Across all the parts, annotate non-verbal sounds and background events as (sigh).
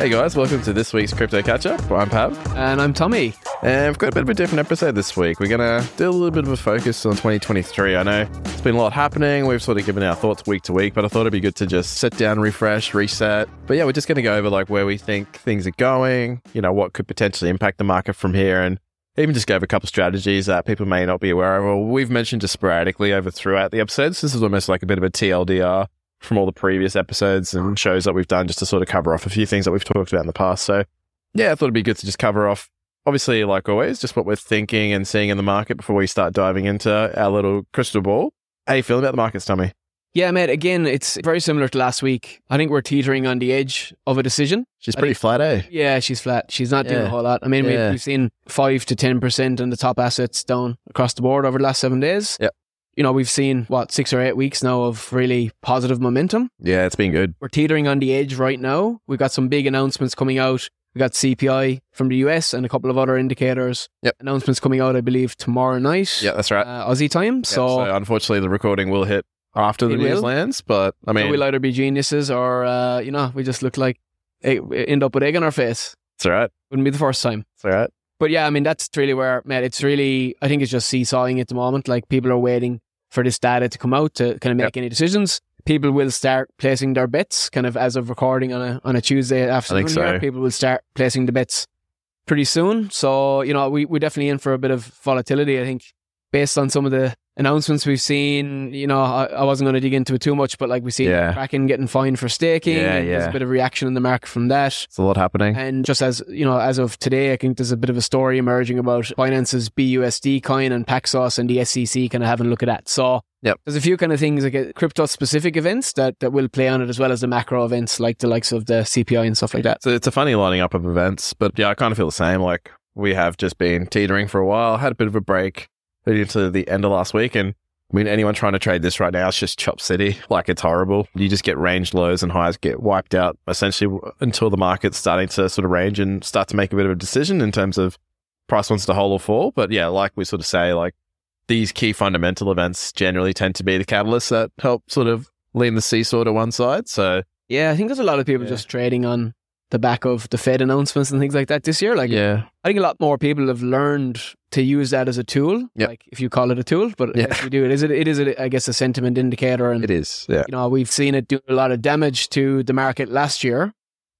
Hey guys, welcome to this week's Crypto Catch Up. I'm Pav, And I'm Tommy. and we've got a bit of a different episode this week. We're going to do a little bit of a focus on 2023. I know it's been a lot happening. We've sort of given our thoughts week to week, but I thought it'd be good to just sit down, refresh, reset. But yeah, we're just going to go over like where we think things are going, you know, what could potentially impact the market from here, and even just go over a couple strategies that people may not be aware of, or we've mentioned just sporadically over throughout the episodes. This is almost like a bit of a TLDR from all the previous episodes and shows that we've done just to sort of cover off a few things that we've talked about in the past. So, yeah, I thought it'd be good to just cover off, obviously, like always, just what we're thinking and seeing in the market before we start diving into our little crystal ball. How you feeling about the markets, Tommy? Yeah, mate, again, it's very similar to last week. I think we're teetering on the edge of a decision. She's pretty flat, eh? Yeah, she's flat. She's not doing Yeah. a whole lot. I mean, Yeah. we've, we've seen 5 to 10% on the top assets down across the board over the last seven days. Yep. You know, we've seen, what, six or eight weeks now of really positive momentum. Yeah, it's been good. We're teetering on the edge right now. We've got some big announcements coming out. We got CPI from the US and a couple of other indicators. Yep. Announcements coming out, I believe, tomorrow night. Yeah, that's right. Uh, Aussie time. Yeah, so, so unfortunately, the recording will hit after the news lands, but I mean, we'll either be geniuses or, uh, you know, we just look like end up with egg on our face. it's all right. Wouldn't be the first time. It's all right. But yeah, I mean, that's really where, Matt. it's really, I think it's just seesawing at the moment. Like people are waiting for this data to come out to kind of make any decisions. People will start placing their bets kind of as of recording on a, on a Tuesday afternoon. so. People will start placing the bets pretty soon. So, you know, we, we're definitely in for a bit of volatility, I think, based on some of the announcements we've seen. You know, I, I wasn't going to dig into it too much, but like we see Yeah. Kraken getting fined for staking. Yeah, and There's yeah. a bit of reaction in the market from that. It's a lot happening. And just as you know, as of today, I think there's a bit of a story emerging about Binance's BUSD coin and Paxos and the SEC kind of having a look at that. So Yep. there's a few kind of things like uh, crypto specific events that, that will play on it as well as the macro events like the likes of the CPI and stuff like that. So it's a funny lining up of events, but yeah, I kind of feel the same. Like we have just been teetering for a while, had a bit of a break leading into the end of last week. And I mean, anyone trying to trade this right now, it's just chop city. Like it's horrible. You just get range lows and highs get wiped out essentially until the market's starting to sort of range and start to make a bit of a decision in terms of price wants to hold or fall. But yeah, like we sort of say, like these key fundamental events generally tend to be the catalysts that help sort of lean the seesaw to one side. So Yeah, I think there's a lot of people Yeah. just trading on the back of the Fed announcements and things like that this year. Like yeah, I think a lot more people have learned to use that as a tool. Yep. Like if you call it a tool, but Yeah. yes, we do. It is. It is. A, I guess a sentiment indicator, and it is. Yeah. you know we've seen it do a lot of damage to the market last year,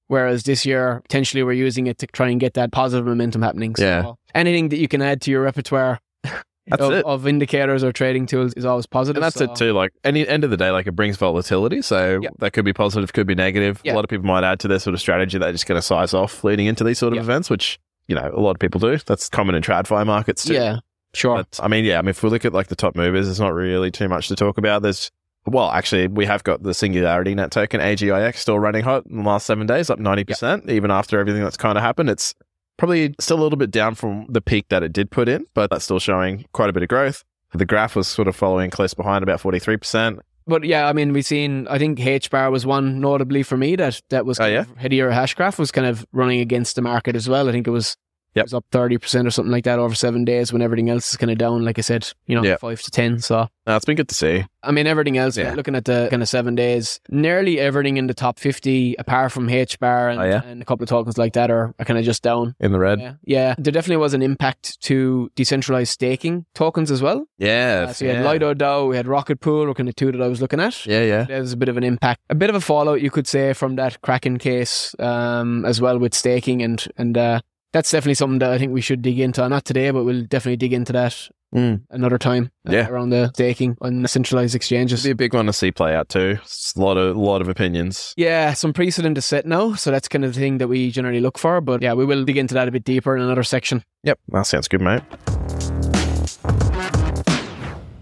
whereas this year potentially we're using it to try and get that positive momentum happening. So Yeah. anything that you can add to your repertoire (laughs) of, of indicators or trading tools is always positive. And that's so- it too. Like any end of the day, like it brings volatility. So Yeah. that could be positive, could be negative. Yeah. A lot of people might add to their sort of strategy they're just going to size off leading into these sort of Yeah. events, which you know a lot of people do. That's common in tradfi markets too. Yeah, sure. But I mean, yeah. I mean, if we look at like the top movers, there's not really too much to talk about. There's well, actually, we have got the SingularityNET token AGIX still running hot in the last seven days, up ninety percent, even after everything that's kind of happened. It's probably still a little bit down from the peak that it did put in, but that's still showing quite a bit of growth. The graph was sort of following close behind, about forty three percent. But yeah, I mean, we've seen. I think HBAR was one notably for me that that was Oh, yeah? of Hedera Hashgraph was kind of running against the market as well. I think it was. Yep. It was up thirty percent or something like that over seven days when everything else is kind of down. Like I said, you know, Yeah. five to ten. So No, it's been good to see. I mean, everything else. Yeah. Looking at the kind of seven days, nearly everything in the top fifty, apart from HBAR and, Oh, yeah? and a couple of tokens like that, are, are kind of just down. In the red. Yeah, yeah. There definitely was an impact to decentralized staking tokens as well. Yeah. Uh, so we yeah. had Lido DAO, we had Rocket Pool, were kind of two that I was looking at. Yeah, yeah. There's a bit of an impact, a bit of a fallout, you could say, from that Kraken case um, as well with staking, and and uh, that's definitely something that I think we should dig into. Not today, but we'll definitely dig into that Mm. another time. uh, Yeah. around the staking on centralized exchanges. It'd be a big one to see play out too. It's a lot of lot of opinions. Yeah, some precedent to set now, so that's kind of the thing that we generally look for. But yeah, we will dig into that a bit deeper in another section. Yep, that sounds good, mate.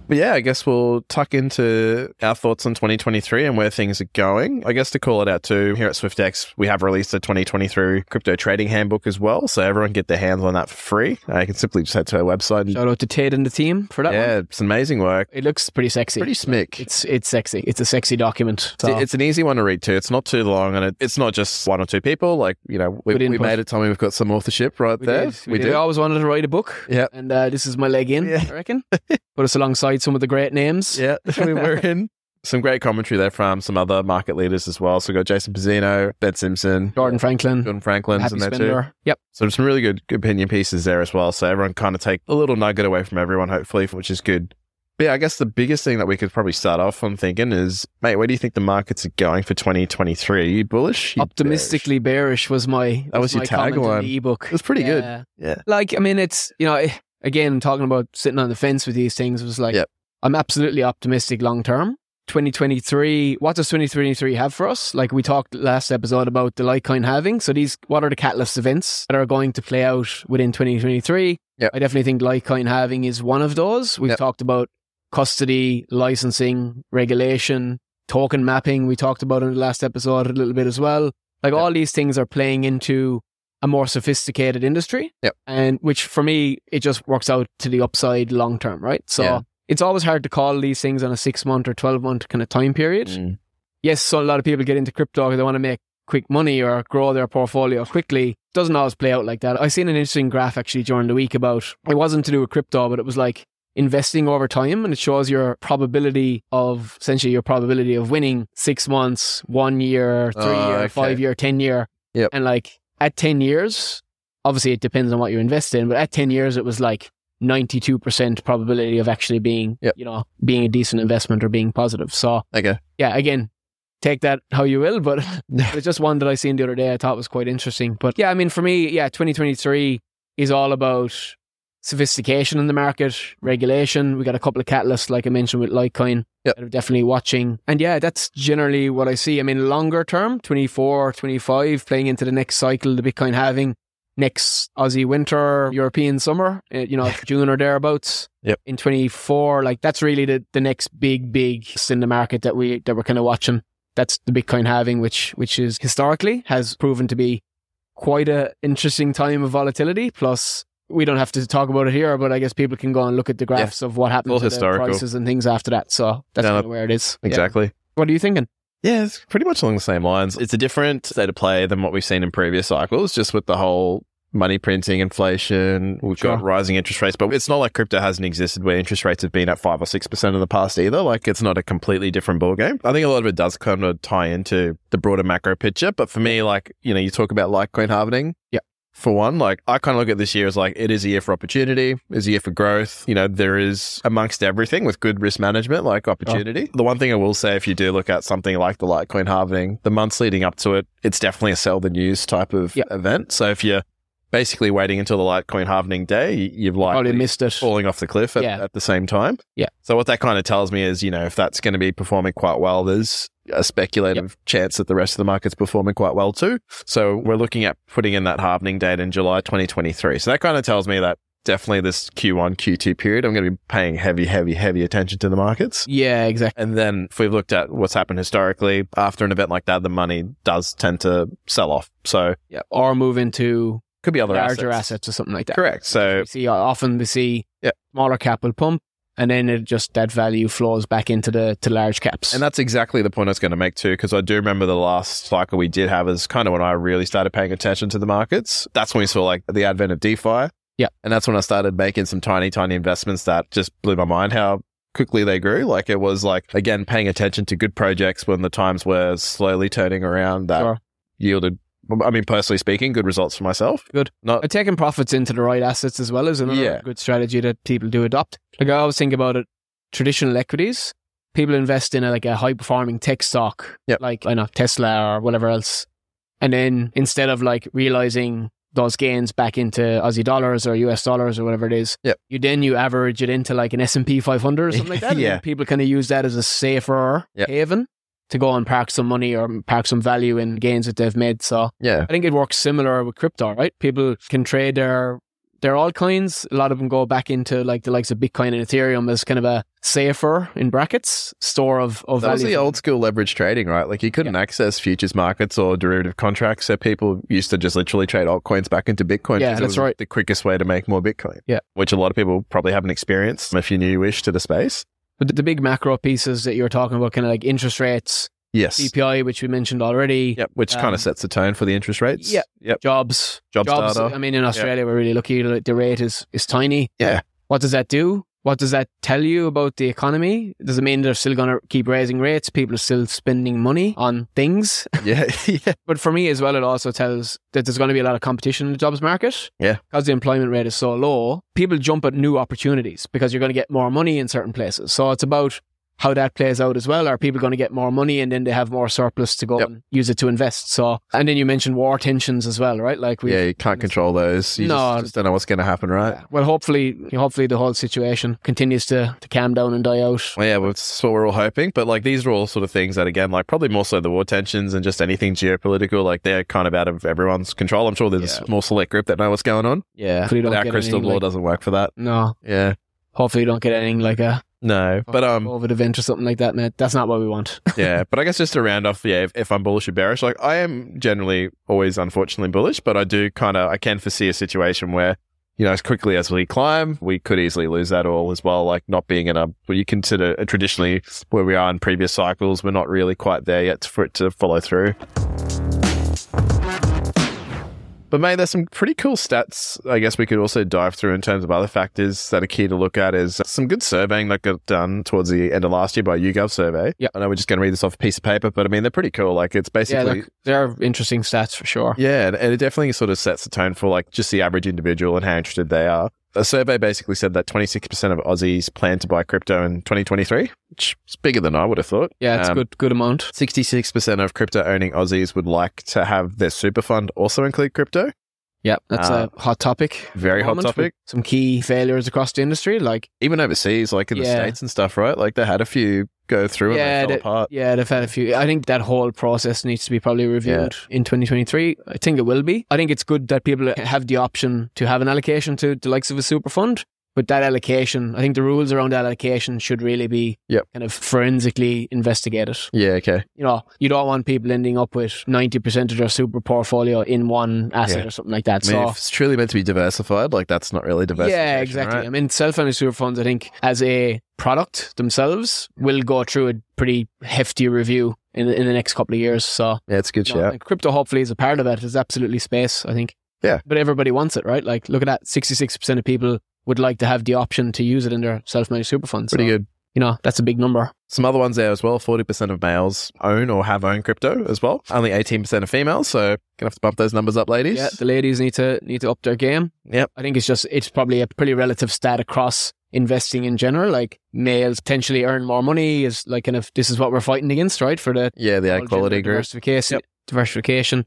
But yeah, I guess we'll tuck into our thoughts on 2023 and where things are going. I guess to call it out too, here at Swyftx, we have released a 2023 crypto trading handbook as well. So everyone can get their hands on that for free. Uh, you can simply just head to our website. Shout out to Tate and the team for that yeah, one. it's amazing work. It looks pretty sexy. Pretty smick. It's it's sexy. It's a sexy document. So. It's- an easy one to read too. It's not too long, and it, it's not just one or two people. Like you know, we we made it. Tommy, we've got some authorship right we there. did. We, did. I always wanted to write a book. Yep. And uh, this is my leg in, Yeah. I reckon. (laughs) Put us alongside some of the great names. Yeah, (laughs) we were (laughs) in. some great commentary there from some other market leaders as well. So we got Jason Pizzino, Ben Simpson, Jordan Franklin, Jordan Franklin's in there too. Yep. So some really good, opinion pieces there as well. So everyone kind of take a little nugget away from everyone, hopefully, which is good. But yeah, I guess the biggest thing that we could probably start off on thinking is, mate, where do you think the markets are going for 2023? Are you bullish? You Optimistically bearish was my That was your my comment tagline. ebook. It was pretty good. Yeah. Yeah. Like I mean, it's you know eh, again talking about sitting on the fence with these things was like Yep. I'm absolutely optimistic long term. 2023, what does 2023 have for us? Like we talked last episode about the Litecoin halving. So these, what are the catalyst events that are going to play out within 2023? Yep. I definitely think Litecoin halving is one of those. We've Yep. talked about custody, licensing, regulation, token mapping. We talked about in the last episode a little bit as well. Like all these things are playing into a more sophisticated industry. Yep. And which for me, it just works out to the upside long term, right? So Yeah. it's always hard to call these things on a six month or 12 month kind of time period. Mm. Yes, so a lot of people get into crypto because they want to make quick money or grow their portfolio quickly. Doesn't always play out like that. I seen an interesting graph actually during the week about it wasn't to do with crypto, but it was like investing over time and it shows your probability of essentially your probability of winning six months, one year, three Oh, year, okay. five year, ten year. Yep. And like at ten years, obviously it depends on what you invest in, but at ten years it was like 92% probability of actually being, Yep. you know, being a decent investment or being positive. So Okay. yeah, again, take that how you will, but (laughs) (laughs) it's just one that I seen the other day I thought was quite interesting. But yeah, I mean, for me, yeah, 2023 is all about sophistication in the market, regulation. We got a couple of catalysts, like I mentioned with Litecoin, Yep. that I'm definitely watching. And yeah, that's generally what I see. I mean, longer term, 24, 25, playing into the next cycle, the Bitcoin halving next Aussie winter, European summer, uh, you know, (laughs) June or thereabouts. Yep. In 24, like that's really the, the next big, big in the market that we, that we're kind of watching. That's the Bitcoin halving, which, which is historically has proven to be quite a interesting time of volatility. Plus, we don't have to talk about it here, but I guess people can go and look at the graphs of what happened to historical. the prices and things after that. So that's Yeah, kind of where it is. Yeah. Exactly. What are you thinking? Yeah, it's pretty much along the same lines. It's a different state of play than what we've seen in previous cycles, just with the whole money printing, inflation. We've got rising interest rates, but it's not like crypto hasn't existed where interest rates have been at five or six percent in the past either. Like it's not a completely different ballgame. I think a lot of it does kind of tie into the broader macro picture. But for me, like, you know, you talk about Litecoin halvening. Yeah. For one, like I kind of look at this year as like it is a year for opportunity, is a year for growth. You know, there is amongst everything with good risk management, like opportunity. The one thing I will say, if you do look at something like the Litecoin halving, the months leading up to it, it's definitely a sell the news type of Yeah. event. So if you're basically waiting until the Litecoin halvening day, you've likely oh, missed it. falling off the cliff at, Yeah. at the same time. Yeah. So what that kind of tells me is, you know, if that's going to be performing quite well, there's a speculative chance that the rest of the market's performing quite well too. So we're looking at putting in that halvening date in July 2023. So that kind of tells me that definitely this Q1, Q2 period, I'm going to be paying heavy, heavy, heavy attention to the markets. Yeah, exactly. And then if we've looked at what's happened historically, after an event like that, the money does tend to sell off. So Yeah. Or move into could be other larger assets. assets. or something like that. Correct. So We see uh, often we see Yeah. smaller capital pump, and then it just that value flows back into the to large caps. And that's exactly the point I was going to make too, because I do remember the last cycle we did have is kind of when I really started paying attention to the markets. That's when we saw like the advent of DeFi. Yeah. And that's when I started making some tiny, tiny investments that just blew my mind how quickly they grew. Like it was like, again, paying attention to good projects when the times were slowly turning around that Sure. yielded, I mean, personally speaking, good results for myself. Good. Not, taking profits into the right assets as well is another Yeah. good strategy that people do adopt. Like I always think about it, traditional equities. People invest in a, like a high performing tech stock, Yep. like I know Tesla or whatever else, and then instead of like realizing those gains back into Aussie dollars or US dollars or whatever it is, Yep. you then you average it into like an S and P 500 or something like (laughs) that. and Yeah. people kind of use that as a safer Yep. haven to go and park some money or park some value in gains that they've made. So yeah. I think it works similar with crypto, right? People can trade their their altcoins. A lot of them go back into like the likes of Bitcoin and Ethereum as kind of a safer in brackets store of of value. That was the old school leverage trading, right? Like you couldn't access futures markets or derivative contracts, so people used to just literally trade altcoins back into Bitcoin. Yeah, that's right. The quickest way to make more Bitcoin. Yeah. which a lot of people probably haven't experienced if you're newish to the space. But the, big macro pieces that you were talking about, kind of like interest rates, Yes. CPI, which we mentioned already, Yep, which kind Um, of sets the tone for the interest rates. yeah. Yep. jobs, Jobs jobs. data. I mean, in Australia, we're really lucky. The rate is is tiny. Yeah. What does that do? What does that tell you about the economy? Does it mean they're still going to keep raising rates? People are still spending money on things. (laughs) Yeah, yeah, But for me as well, it also tells that there's going to be a lot of competition in the jobs market. Yeah. Because the employment rate is so low, people jump at new opportunities because you're going to get more money in certain places. So it's about how that plays out as well. Are people going to get more money and then they have more surplus to go Yep. and use it to invest? So, and then you mentioned war tensions as well, right? Like we yeah. You can't control those. You No. just, just don't know what's going to happen, right? Well, hopefully, hopefully the whole situation continues to, to calm down and die out. Well, yeah, well, that's what we're all hoping. But like these are all sort of things that, again, like probably more so the war tensions and just anything geopolitical, like they're kind of out of everyone's control. I'm sure there's Yeah. a small select group that know what's going on. Yeah, our crystal ball like- doesn't work for that. No, Yeah, hopefully you don't get anything like a no, but um, COVID event or something like that, mate. That's not what we want. (laughs) yeah, but I guess just to round off, yeah, if, if I'm bullish or bearish, like I am generally always unfortunately bullish, but I do kind of I can foresee a situation where you know as quickly as we climb, we could easily lose that all as well. Like not being in a what you consider traditionally where we are in previous cycles, we're not really quite there yet for it to follow through. But mate, there's some pretty cool stats. I guess we could also dive through in terms of other factors that are key to look at. Is some good surveying that got done towards the end of last year by YouGov survey. Yep. I know we're just going to read this off a piece of paper, but I mean they're pretty cool. Like it's yeah, basically look, there are interesting stats for sure. yeah, and it definitely sort of sets the tone for like just the average individual and how interested they are. A survey basically said that 26% of Aussies plan to buy crypto in 2023, which is bigger than I would have thought. Yeah, it's Um, good, good amount. 66% of crypto owning Aussies would like to have their super fund also include crypto. Yeah, that's uh, a hot topic. Very hot topic. Some key failures across the industry, like Even overseas, like in the Yeah. States and stuff, right? Like they had a few go through and Yeah, they fell they- apart. yeah, they've had a few. I think that whole process needs to be probably reviewed in 2023. I think it will be. I think it's good that people have the option to have an allocation to the likes of a super fund. But that allocation, I think the rules around that allocation should really be Yep. kind of forensically investigated. Yeah, okay. You know, you don't want people ending up with 90% of their super portfolio in one asset Yeah. or something like that. I mean, so if it's truly meant to be diversified, like that's not really diversified. Yeah, exactly. right? I mean, self-managed super funds, I think, as a product themselves, will go through a pretty hefty review in the, in the next couple of years. So, Yeah, it's a good you know, shout. crypto hopefully is a part of that. It's absolutely space, I think. Yeah. But everybody wants it, right? Like, look at that. 66% of people would like to have the option to use it in their self-managed super funds. Pretty So, good. You know, that's a big number. Some other ones there as well. 40% of males own or have owned crypto as well. Only 18% of females. So, gonna have to bump those numbers up, ladies. Yeah, the ladies need to need to up their game. Yep. I think it's just it's probably a pretty relative stat across investing in general. Like males potentially earn more money is like kind of this is what we're fighting against, right? For the Yeah, the equality group. diversification, Yep. diversification.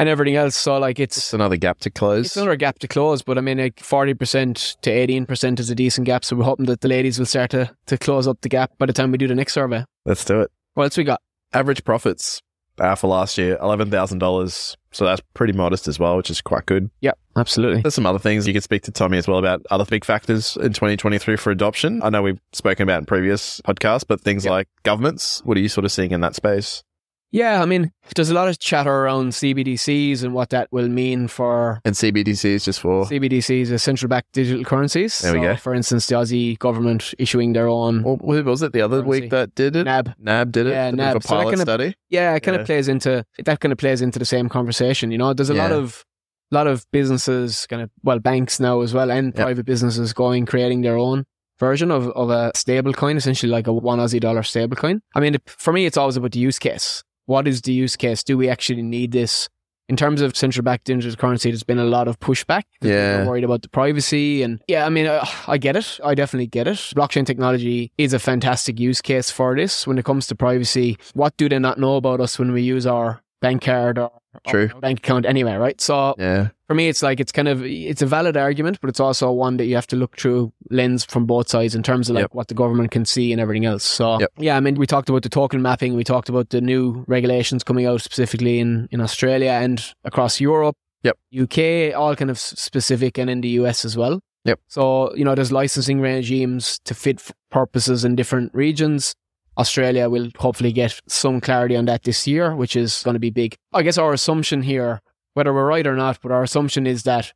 And everything else. So like It's it's another gap to close. it's another gap to close, but I mean like forty percent to eighteen percent is a decent gap. So we're hoping that the ladies will start to to close up the gap by the time we do the next survey. Let's do it. What else we got? Average profits uh, for last year, $11,000. So that's pretty modest as well, which is quite good. Yep, absolutely. There's some other things you could speak to Tommy as well about other big factors in 2023 for adoption. I know we've spoken about in previous podcasts, but things Yep. like governments, what are you sort of seeing in that space? Yeah, I mean, there's a lot of chatter around CBDCs and what that will mean for And CBDCs just for CBDCs, as central bank digital currencies. There we So, go. For instance, the Aussie government issuing their own Well, who was it the other Currency. week that did it? NAB. NAB did it. Yeah, NAB. So pilot kinda- study. Yeah, it kind Yeah. of plays into that. Kind of plays into the same conversation. You know, there's a lot of lot of businesses, kind of well, banks now as well, and Yep. private businesses going creating their own version of, of a stable coin, essentially like a one Aussie dollar stable coin. I mean, for me, it's always about the use case. What is the use case? Do we actually need this? In terms of central bank digital currency, there's been a lot of pushback. People Yeah. are worried about the privacy, and yeah, I mean, uh, I get it. I definitely get it. Blockchain technology is a fantastic use case for this. When it comes to privacy, what do they not know about us when we use our bank card or, or True. bank account anyway? Right. So Yeah. for me, it's like it's kind of it's a valid argument, but it's also one that you have to look through lens from both sides in terms of like Yep. what the government can see and everything else. So Yep. yeah, I mean, we talked about the token mapping, we talked about the new regulations coming out specifically in in Australia and across Europe. Yep. UK, all kind of specific, and in the US as well. Yep. So you know, there's licensing regimes to fit f- purposes in different regions. Australia will hopefully get some clarity on that this year, which is going to be big. I guess our assumption here, whether we're right or not, but our assumption is that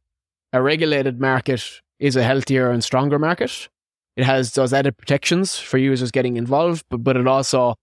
a regulated market is a healthier and stronger market. It has those added protections for users getting involved, but, but it also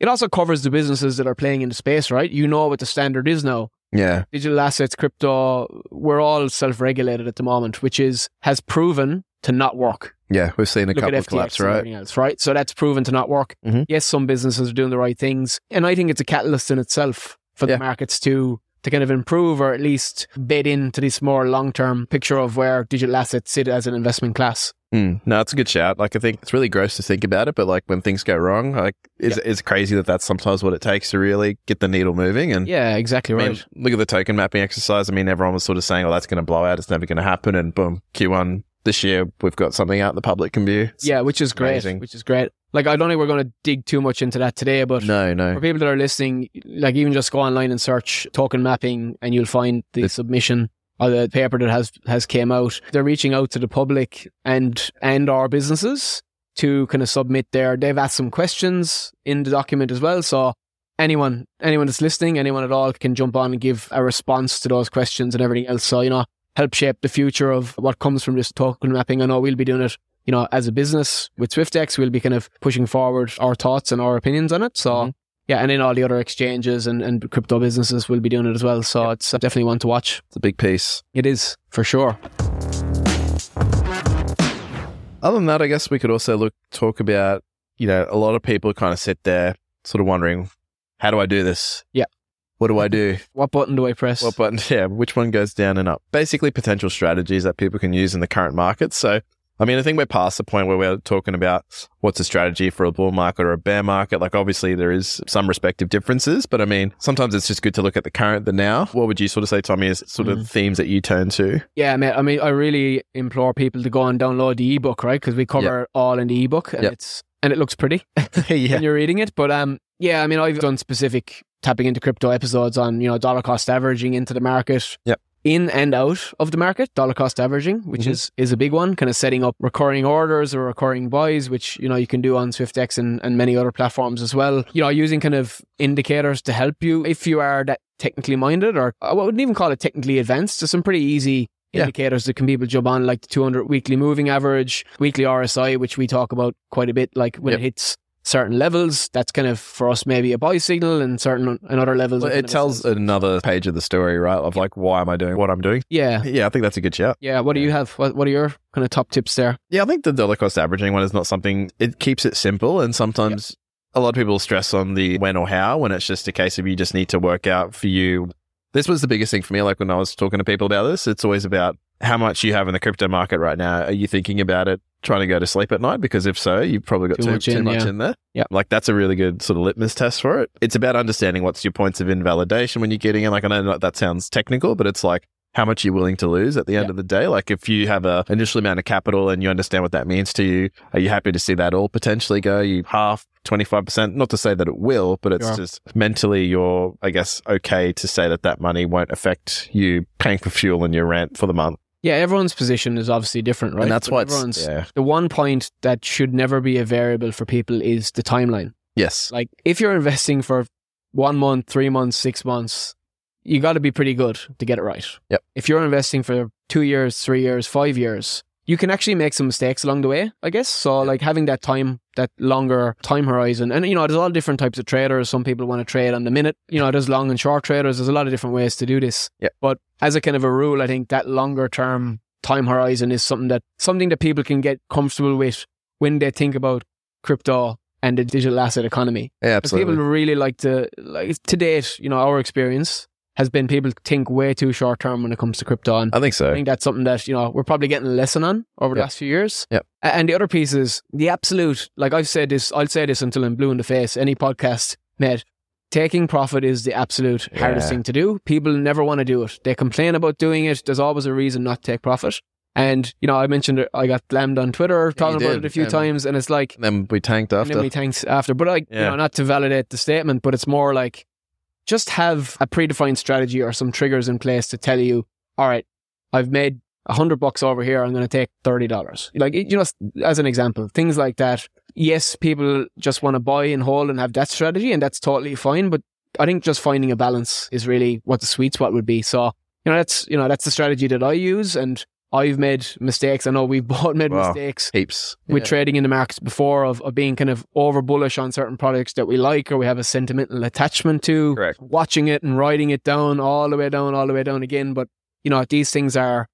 it also covers the businesses that are playing in the space, right? You know what the standard is now. Yeah. Digital assets, crypto, we're all self-regulated at the moment, which is has proven to not work Yeah, we've seen a Look couple of collapse, right? else, right? So that's proven to not work. Mhm. Yes, some businesses are doing the right things, and I think it's a catalyst in itself for Yeah. the markets to to kind of improve or at least bid into this more long term picture of where digital assets sit as an investment class. Mm, no, it's a good shout. Like, I think it's really gross to think about it, but like when things go wrong, like, it's, it's crazy that that's sometimes what it takes to really get the needle moving. And Yeah, exactly I mean, right. look at the token mapping exercise. I mean, everyone was sort of saying, "Oh, that's going to blow out. It's never going to happen." And boom, Q1 this year, we've got something out the public can view. It's- yeah, which is great. amazing. Which is great. Like I don't think we're going to dig too much into that today, but No, no. for people that are listening, like even just go online and search token mapping, and you'll find the It's- submission or the paper that has has came out. They're reaching out to the public and and our businesses to kind of submit their. They've asked some questions in the document as well, so. Anyone, anyone that's listening, anyone at all can jump on and give a response to those questions and everything else. So, you know, help shape the future of what comes from this token mapping. I know we'll be doing it you know, as a business with Swyftx, we'll be kind of pushing forward our thoughts and our opinions on it. So, Mhm. yeah, and then all the other exchanges and, and crypto businesses will be doing it as well. So, it's definitely one to watch. It's a big piece. It is, for sure. Other than that, I guess we could also look talk about, you know, a lot of people kind of sit there sort of wondering, how do I do this? Yeah. What do I do? What button do I press? What button? (laughs) Yeah, which one goes down and up? Basically, potential strategies that people can use in the current market. So, I mean, I think we're past the point where we're talking about what's a strategy for a bull market or a bear market. Like, obviously, there is some respective differences, but I mean, sometimes it's just good to look at the current, the now. What would you sort of say, Tommy, is sort of themes that you turn to? yeah, mate. I mean, I really implore people to go and download the ebook, right? Because we cover it all in the ebook, and Yep. it's and it looks pretty (laughs) yeah. (laughs) when you're reading it. But um, yeah, I mean, I've done specific tapping into crypto episodes on you know dollar cost averaging into the market. Yep. In and out of the market, dollar cost averaging, which Mhm. is is a big one, kind of setting up recurring orders or recurring buys, which you know you can do on Swyftx and, and many other platforms as well. You know, using kind of indicators to help you if you are that technically minded, or I wouldn't even call it technically advanced. There's some pretty easy Yeah. indicators that can people jump on, like the 200 weekly moving average, weekly RSI, which we talk about quite a bit. Like when Yep. it hits certain levels, that's kind of for us maybe a buy signal, and certain and other levels. Well, it tells another page of the story, right? Of like, why am I doing what I'm doing? yeah, Yeah, I think that's a good shout. yeah. What do you have? What What are your kind of top tips there? Yeah, I think the dollar cost averaging one is not something, it keeps it simple. And sometimes a lot of people stress on the when or how when it's just a case of you just need to work out for you. This was the biggest thing for me. Like when I was talking to people about this, it's always about how much you have in the crypto market right now. Are you thinking about it trying to go to sleep at night? Because if so, you've probably got Too too, much too in, much yeah. in there. Yeah. Like that's a really good sort of litmus test for it. It's about understanding what's your points of invalidation when you're getting in. Like I know that sounds technical, but it's like, how much you're willing to lose at the end Yeah. of the day. Like if you have a initial amount of capital and you understand what that means to you, are you happy to see that all potentially go? You half, 25%? Not to say that it will, but it's Sure. just mentally you're, I guess, okay to say that that money won't affect you paying for fuel and your rent for the month. Yeah, everyone's position is obviously different, right? And that's But why yeah. The one point that should never be a variable for people is the timeline. Yes. Like if you're investing for one month, three months, six months, you got to be pretty good to get it right. Yep. If you're investing for two years, three years, five years, you can actually make some mistakes along the way, I guess. So like having that time, that longer time horizon, and you know, there's all different types of traders. Some people want to trade on the minute. You know, there's long and short traders. There's a lot of different ways to do this. Yep. But as a kind of a rule, I think that longer term time horizon is something that something that people can get comfortable with when they think about crypto and the digital asset economy. Yeah, Because people really like to, like to date, you know, our experience has been people think way too short term when it comes to crypto. And I think so. I think that's something that, you know, we're probably getting a lesson on over the Yep. last few years. Yep. And the other piece is the absolute, like I've said this, I'll say this until I'm blue in the face, any podcast, mate, taking profit is the absolute hardest thing to do. People never want to do it. They complain about doing it. There's always a reason not to take profit. And, you know, I mentioned it, I got blamed on Twitter talking about it a few and- times. And it's like, And then we tanked after. then we thanks after. But like, you know, not to validate the statement, but it's more like just have a predefined strategy or some triggers in place to tell you, all right, I've made a hundred bucks over here. I'm going to take thirty dollars. Like you know, as an example, things like that. Yes, people just want to buy and hold and have that strategy, and that's totally fine. But I think just finding a balance is really what the sweet spot would be. So you know, that's you know that's the strategy that I use, and I've made mistakes. I know we've (laughs) both made Wow. mistakes Heaps. with Yeah. trading in the markets before of, of being kind of over bullish on certain products that we like or we have a sentimental attachment to. Correct. Watching it and writing it down all the way down, all the way down again. But, you know, these things are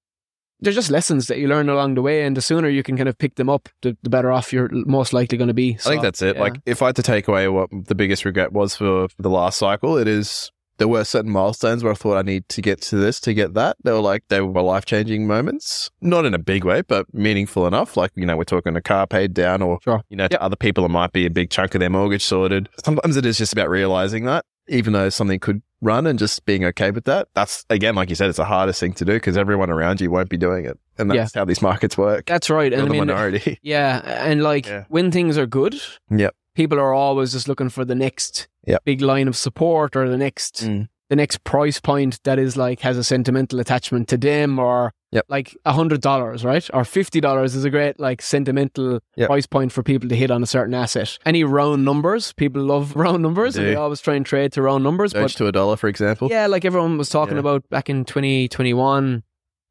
they're just lessons that you learn along the way, and the sooner you can kind of pick them up, the, the better off you're most likely going to be. I think that's it. yeah. Like, if I had to take away what the biggest regret was for the last cycle, it is there were certain milestones where I thought I need to get to this to get that. They were like they were life changing moments, not in a big way, but meaningful enough. Like you know, we're talking a car paid down, or Sure. you know, to other people it might be a big chunk of their mortgage sorted. Sometimes it is just about realizing that, even though something could run and just being okay with that. That's again, like you said, it's the hardest thing to do because everyone around you won't be doing it, and that's how these markets work. that's right. You're And I the mean, minority. (laughs) yeah, and like Yeah. when things are good, Yep. People are always just looking for the next Yep. big line of support or the next Mm. the next price point that is like has a sentimental attachment to them or Yep. like a hundred dollars, right? Or fifty dollars is a great like sentimental Yep. price point for people to hit on a certain asset. Any round numbers, people love (laughs) round numbers and They always try and trade to round numbers. Doge But to a dollar, for example. yeah, like everyone was talking Yeah. about back in twenty twenty one.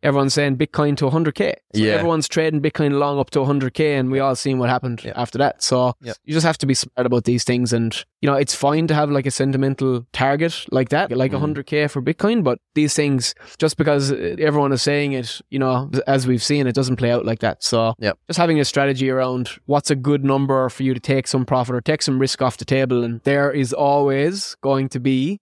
Everyone's saying Bitcoin to 100k. So Yeah. everyone's trading Bitcoin long up to 100k, and we all seen what happened Yeah. after that. So Yep. you just have to be smart about these things, and you know it's fine to have like a sentimental target like that, like Mhm. 100k for Bitcoin. But these things, just because uh, everyone is saying it, you know, as we've seen, it doesn't play out like that. So Yep. just having a strategy around what's a good number for you to take some profit or take some risk off the table, and there is always going to be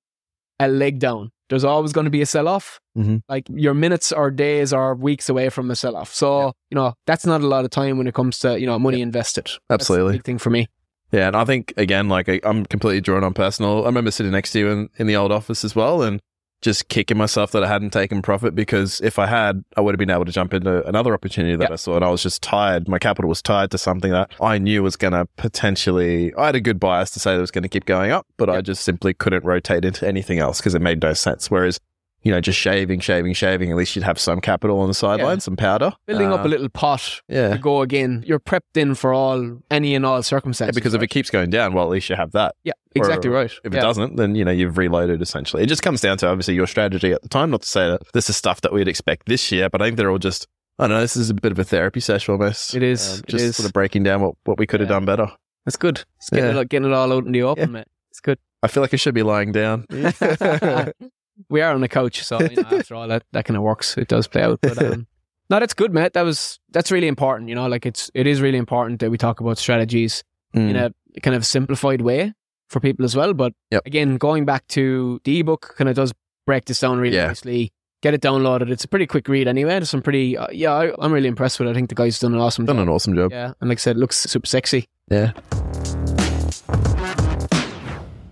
a leg down. There's always going to be a sell off. Mhm. Like your minutes or days or weeks away from a sell off. So, you know, that's not a lot of time when it comes to, you know, money invested. That's the Absolutely. big thing for me. Yeah, and I think again, like I- I'm completely drawn on personal. I remember sitting next to you in, in the old office as well, and just kicking myself that I hadn't taken profit because if I had, I would have been able to jump into another opportunity that Yep. I saw, and I was just tied. My capital was tied to something that I knew was going to potentially. I had a good bias to say that it was going to keep going up, but I just simply couldn't rotate into anything else because it made no sense. Whereas. You know, just shaving, shaving, shaving. At least you'd have some capital on the sideline, some powder. Building up Uh, a little pot yeah, to go again. You're prepped in for all, any and all Yeah, circumstances. because if right? it keeps going down, well, at least you have that. yeah, exactly or right. If yeah. it doesn't, then you know you've reloaded essentially. It just comes down to obviously your strategy at the time. Not to say that this is stuff that we'd expect this year, but I think they're all just. I don't know. This is a bit of a therapy session almost. It is, it just is. sort of breaking down what, what we could have done better. That's good. It's getting, Yeah. it, getting it all out in the open, Yeah. mate. It's good. I feel like I should be lying down. (laughs) (laughs) we are on the couch, so you know, after all that, that kind of works. It does play out, but um, (laughs) no, that's good, mate. That was that's really important. You know, like it's it is really important that we talk about strategies in Mm. a kind of simplified way for people as well. But Yep. again, going back to the ebook, kind of does break this down really Yeah. nicely. Get it downloaded. It's a pretty quick read anyway. There's some pretty uh, yeah. I, I'm really impressed with it. I think the guy's done an awesome Done job. an awesome job. Yeah, and like I said, it looks super sexy. Yeah.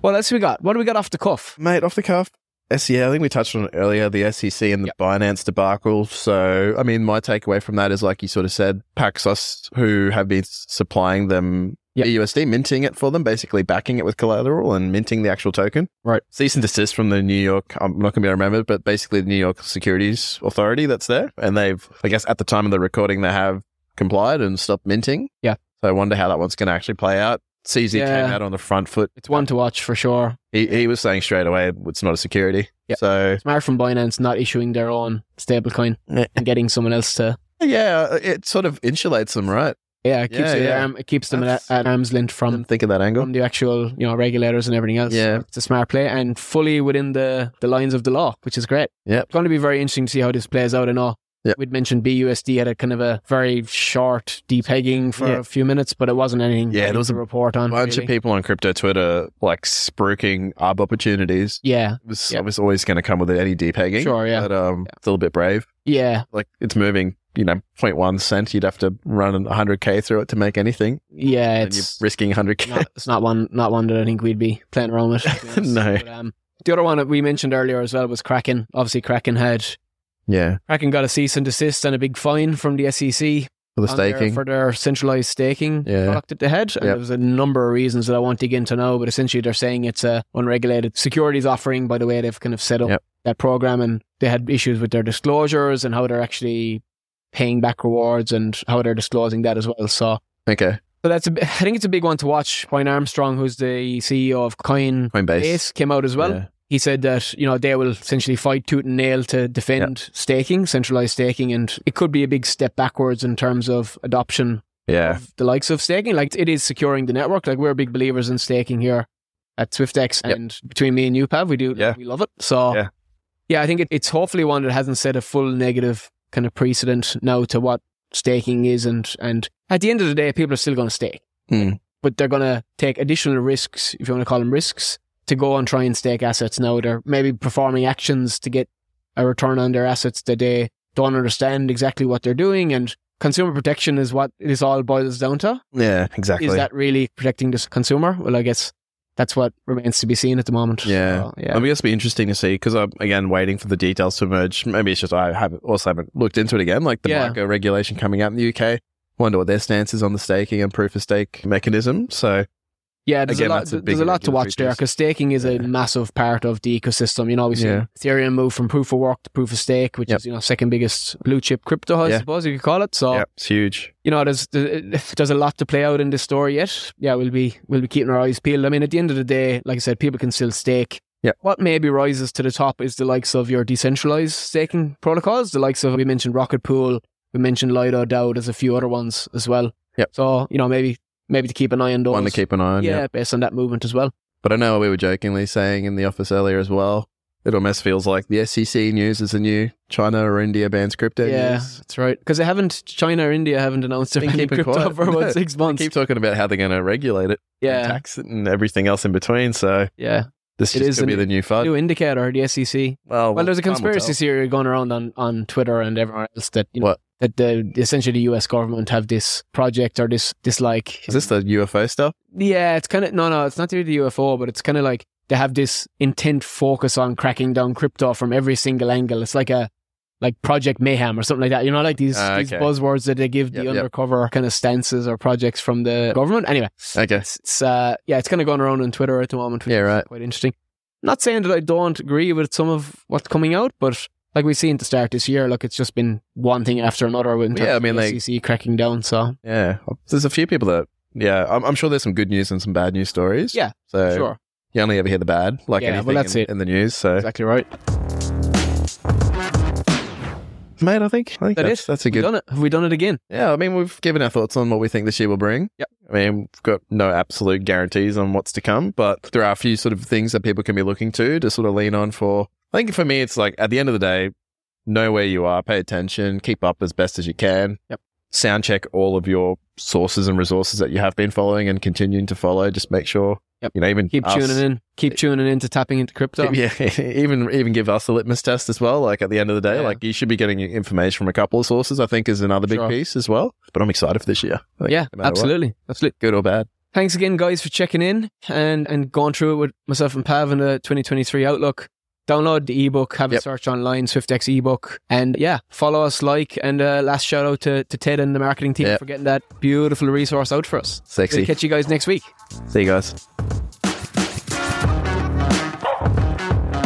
Well, What else we got? What do we got off the cuff? Mate, off the cuff. SEC, I think we touched on it earlier, the SEC and the Yep. Binance debacle. So, I mean, my takeaway from that is, like you sort of said, Paxos, who have been supplying them Yep. USD, minting it for them, basically backing it with collateral and minting the actual token. Right. Cease and desist from the New York, I'm not going to be able to remember, but basically the New York Securities Authority that's there. And they've, I guess, at the time of the recording, they have complied and stopped minting. Yeah. So I wonder how that one's going to actually play out. CZ Yeah. came out on the front foot. It's one to watch for sure. He, he was saying straight away it's not a security. Yeah. So Smart from Binance not issuing their own stablecoin Yeah. and getting someone else to. yeah, it sort of insulates them, right? Yeah, it keeps, Yeah, it, yeah. it keeps them at, at arm's length from think of that angle. from the actual you know regulators and everything else. Yeah. It's a smart play and fully within the the lines of the law, which is great. Yep. it's going to be very interesting to see how this plays out. I know. Yep. We'd mentioned BUSD had a kind of a very short depegging for Yeah. a few minutes, but it wasn't anything. Yeah, there was a report on. A bunch really. of people on crypto Twitter like spruiking arb opportunities. Yeah, It was, Yeah. it was always going to come with any depegging. Sure, yeah. But um, Yeah. it's a little bit brave. yeah, Like it's moving, you know, 0.1 cent. You'd have to run 100k through it to make anything. yeah. and you're It's risking 100k. not, it's not one not one that I think we'd be playing around with. (laughs) No. But, um, the other one that we mentioned earlier as well was Kraken. Obviously, Kraken had yeah, Kraken got a cease and desist and a big fine from the SEC for the on their- staking. for their centralized staking Yeah. product that they had. And Yep. there's a number of reasons that I won't dig into now, but essentially they're saying it's a unregulated securities offering by the way they've kind of set up Yep. that program and they had issues with their disclosures and how they're actually paying back rewards and how they're disclosing that as well. So okay, so that's a, I think it's a big one to watch. Brian Armstrong, who's the CEO of Coinbase, Coinbase. came out as well. Yeah. He said that you know they will essentially fight tooth and nail to defend staking, centralized staking, and it could be a big step backwards in terms of adoption Yeah, of the likes of staking. Like it is securing the network. Like we're big believers in staking here at Swyftx, Yep. and between me and you, Pav, we do. Yeah. we love it. So Yeah. yeah, I think it, it's hopefully one that hasn't set a full negative kind of precedent now to what staking is, and and at the end of the day, people are still going to stake, Hmm. but they're going to take additional risks, if you want to call them risks, to go and try and stake assets now. They're maybe performing actions to get a return on their assets that they don't understand exactly what they're doing, and consumer protection is what this all boils down to. Yeah, exactly. Is that really protecting the consumer? Well, I guess that's what remains to be seen at the moment. Yeah. So, yeah. I guess it'll be interesting to see because I'm again waiting for the details to emerge. Maybe it's just I haven't also haven't looked into it again, like the Yeah. MICA regulation coming out in the UK. Wonder what their stance is on the staking and proof of stake mechanism. So Yeah, there's Again, a lot. a There's a lot to watch there because staking is a massive part of the ecosystem. You know, we see Yeah. Ethereum move from proof of work to proof of stake, which Yep. is you know second biggest blue chip crypto, I Yeah. suppose you could call it. So yeah, it's huge. you know, there's there's a lot to play out in this story yet. Yeah, we'll be we'll be keeping our eyes peeled. I mean, at the end of the day, like I said, people can still stake. Yep. What maybe rises to the top is the likes of your decentralized staking protocols, the likes of we mentioned Rocket Pool, we mentioned Lido DAO, there's a few other ones as well. Yep. So you know, maybe maybe to keep an eye on those. One to keep an eye on. yeah, Yeah. based on that movement as well. But I know we were jokingly saying in the office earlier as well. It almost feels like the SEC news is a new China or India bans crypto yeah, news. that's right. Because they haven't, China or India haven't announced they're banning crypto quiet. for about (laughs) No, six They months. keep talking about how they're going to regulate it, and yeah, tax it, and everything else in between. So yeah. this It is could be the new FUD. New indicator, the SEC. well, Well, there's a conspiracy theory going around on, on Twitter and everywhere else that you know, What? That the essentially the U.S. government have this project or this this like Is this the UFO stuff? yeah, it's kind of no no, it's not really the UFO, but it's kind of like they have this intent focus on cracking down crypto from every single angle. It's like a like Project Mayhem or something like that. You know, like these, Ah, these buzzwords that they give Yep, the yep. undercover kind of stances or projects from the government. Anyway, Okay. it's, it's uh yeah, it's kind of going around on Twitter at the moment. Which Yeah, is right. Quite interesting. Not saying that I don't agree with some of what's coming out, but like we've seen to start this year, look, it's just been one thing after another. Yeah, I mean, the like- SEC cracking down. So Yeah. There's a few people that, yeah, I'm, I'm sure there's some good news and some bad news stories. Yeah, So sure, you only ever hear the bad, like Yeah, well, that's in, it. in the news. So, exactly right. mate, I think, I think That that's, it? that's a We've good. done it. Have we done it again? Yeah, I mean, we've given our thoughts on what we think this year will bring. Yep. I mean, we've got no absolute guarantees on what's to come, but there are a few sort of things that people can be looking to to sort of lean on for. I think for me, it's like at the end of the day, know where you are, pay attention, keep up as best as you can. Yep. Sound check all of your sources and resources that you have been following and continuing to follow. Just make sure, Yep. you know, even Keep us- tuning in. Keep tuning in to tapping into crypto. (laughs) Yeah, (laughs) even even give us a litmus test as well. Like at the end of the day, Yeah. like you should be getting information from a couple of sources. I think is another big Sure. piece as well. But I'm excited for this year. Think Yeah, no matter what, absolutely. Absolutely. good or bad. Thanks again, guys, for checking in and, and going through it with myself and Pav in the 2023 Outlook. Download the ebook, have a search online, Swyftx ebook. And yeah, follow us, like, and uh, last shout out to, to Ted and the marketing team Yep. for getting that beautiful resource out for us. Sexy. We'll catch you guys next week. See you guys.